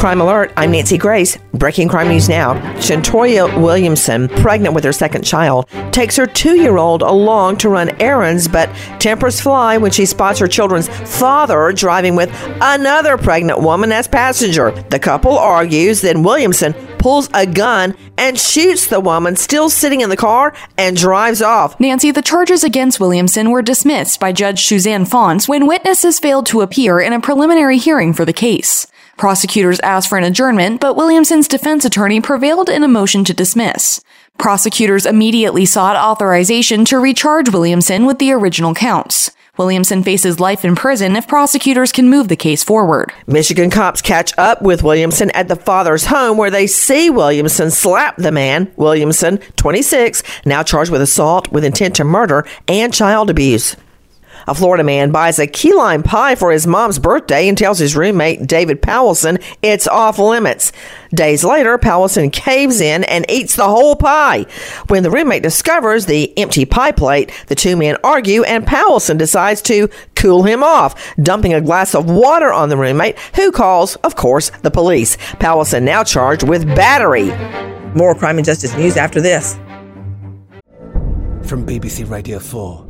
Crime Alert, I'm Nancy Grace. Breaking crime news now. Shantoya Williamson, pregnant with her second child, takes her two year old along to run errands, but tempers fly when she spots her children's father driving with another pregnant woman as passenger. The couple argues, then Williamson pulls a gun and shoots the woman still sitting in the car and drives off. Nancy, the charges against Williamson were dismissed by Judge Suzanne Fonts when witnesses failed to appear in a preliminary hearing for the case. Prosecutors asked for an adjournment, but Williamson's defense attorney prevailed in a motion to dismiss. Prosecutors immediately sought authorization to recharge Williamson with the original counts. Williamson faces life in prison if prosecutors can move the case forward. Michigan cops catch up with Williamson at the father's home where they see Williamson slap the man, Williamson, 26, now charged with assault with intent to murder and child abuse. A Florida man buys a key lime pie for his mom's birthday and tells his roommate, David Powelson, it's off limits. Days later, Powelson caves in and eats the whole pie. When the roommate discovers the empty pie plate, the two men argue and Powelson decides to cool him off, dumping a glass of water on the roommate, who calls, of course, the police. Powelson now charged with battery. More crime and justice news after this. From BBC Radio 4.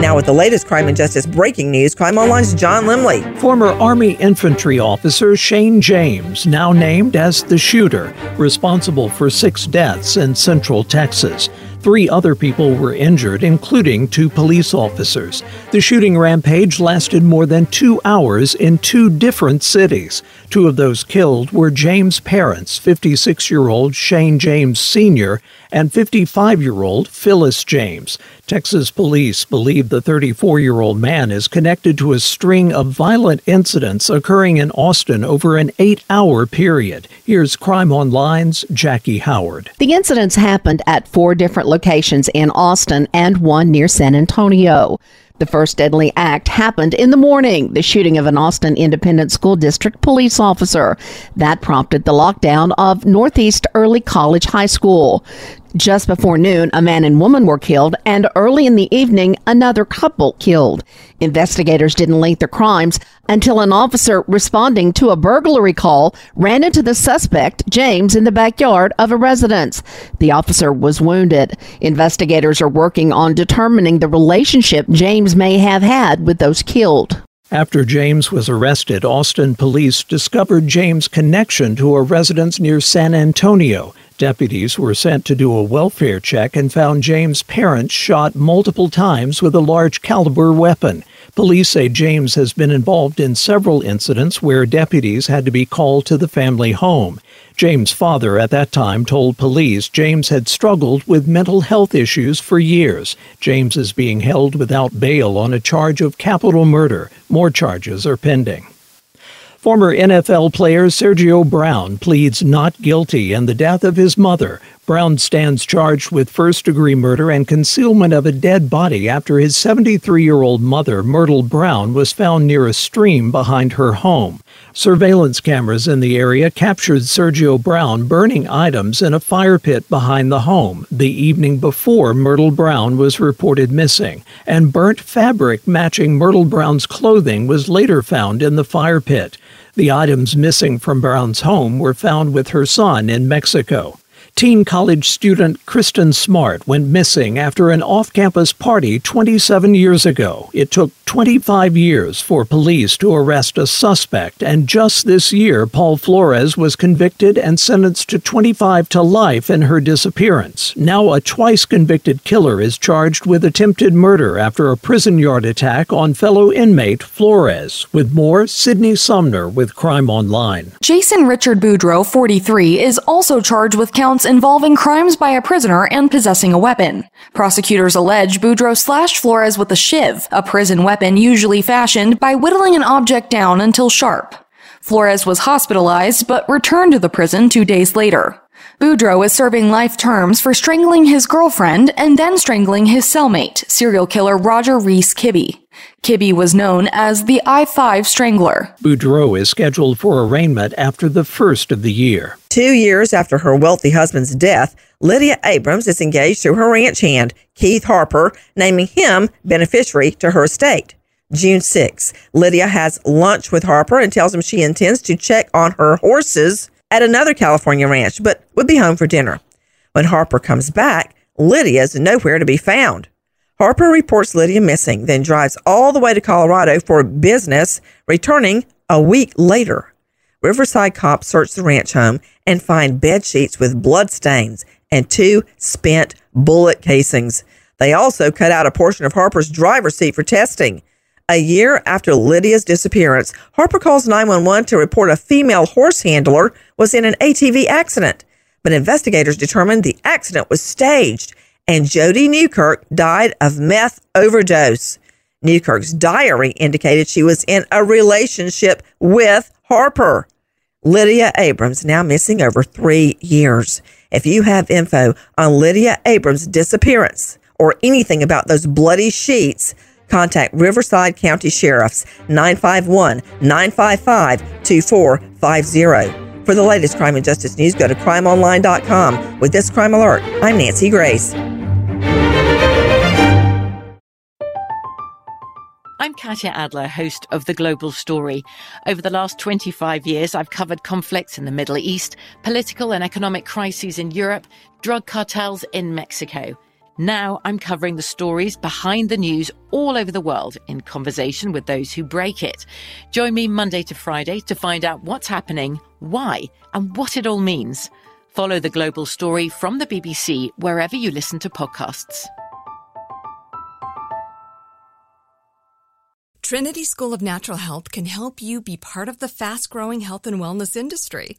Now, with the latest crime and justice breaking news, Crime Online's John Limley. Former Army infantry officer Shane James, now named as the shooter, responsible for six deaths in central Texas. Three other people were injured, including two police officers. The shooting rampage lasted more than two hours in two different cities. Two of those killed were James' parents, 56 year old Shane James Sr. and 55 year old Phyllis James. Texas police believe the 34 year old man is connected to a string of violent incidents occurring in Austin over an eight hour period. Here's Crime Online's Jackie Howard. The incidents happened at four different locations in Austin and one near San Antonio. The first deadly act happened in the morning, the shooting of an Austin Independent School District police officer. That prompted the lockdown of Northeast Early College High School. Just before noon, a man and woman were killed, and early in the evening, another couple killed. Investigators didn't link the crimes until an officer responding to a burglary call ran into the suspect, James, in the backyard of a residence. The officer was wounded. Investigators are working on determining the relationship James may have had with those killed. After James was arrested, Austin police discovered James' connection to a residence near San Antonio. Deputies were sent to do a welfare check and found James' parents shot multiple times with a large caliber weapon. Police say James has been involved in several incidents where deputies had to be called to the family home. James' father at that time told police James had struggled with mental health issues for years. James is being held without bail on a charge of capital murder. More charges are pending. Former NFL player Sergio Brown pleads not guilty in the death of his mother. Brown stands charged with first degree murder and concealment of a dead body after his 73 year old mother, Myrtle Brown, was found near a stream behind her home. Surveillance cameras in the area captured Sergio Brown burning items in a fire pit behind the home the evening before Myrtle Brown was reported missing, and burnt fabric matching Myrtle Brown's clothing was later found in the fire pit. The items missing from Brown's home were found with her son in Mexico. Teen college student Kristin Smart went missing after an off campus party 27 years ago. It took 25 years for police to arrest a suspect, and just this year, Paul Flores was convicted and sentenced to 25 to life in her disappearance. Now, a twice convicted killer is charged with attempted murder after a prison yard attack on fellow inmate Flores. With more, Sydney Sumner with Crime Online. Jason Richard Budrow, 43, is also charged with counts involving crimes by a prisoner and possessing a weapon. Prosecutors allege Budrow slashed Flores with a shiv, a prison weapon usually fashioned by whittling an object down until sharp. Flores was hospitalized but returned to the prison two days later. Budrow is serving life terms for strangling his girlfriend and then strangling his cellmate, serial killer Roger Reece Kibbe. Kibbe was known as the I 5 Strangler. Budrow is scheduled for arraignment after the first of the year. Two years after her wealthy husband's death, Lydia Abrams is engaged to her ranch hand, Keith Harper, naming him beneficiary to her estate. June 6. Lydia has lunch with Harper and tells him she intends to check on her horses at another California ranch, but would be home for dinner. When Harper comes back, Lydia is nowhere to be found. Harper reports Lydia missing, then drives all the way to Colorado for business, returning a week later. Riverside cops search the ranch home and find bed sheets with blood stains and two spent bullet casings. They also cut out a portion of Harper's driver's seat for testing. A year after Lydia's disappearance, Harper calls 911 to report a female horse handler was in an ATV accident. But investigators determined the accident was staged and Jody Newkirk died of meth overdose. Newkirk's diary indicated she was in a relationship with Harper. Lydia Abrams now missing over three years. If you have info on Lydia Abrams' disappearance or anything about those bloody sheets, contact Riverside County Sheriff's 951 955 2450. For the latest crime and justice news, go to crimeonline.com. With this crime alert, I'm Nancy Grace. I'm Katya Adler, host of The Global Story. Over the last 25 years, I've covered conflicts in the Middle East, political and economic crises in Europe, drug cartels in Mexico. Now I'm covering the stories behind the news all over the world in conversation with those who break it. Join me Monday to Friday to find out what's happening, why, and what it all means. Follow the global story from the BBC wherever you listen to podcasts. Trinity School of Natural Health can help you be part of the fast growing health and wellness industry.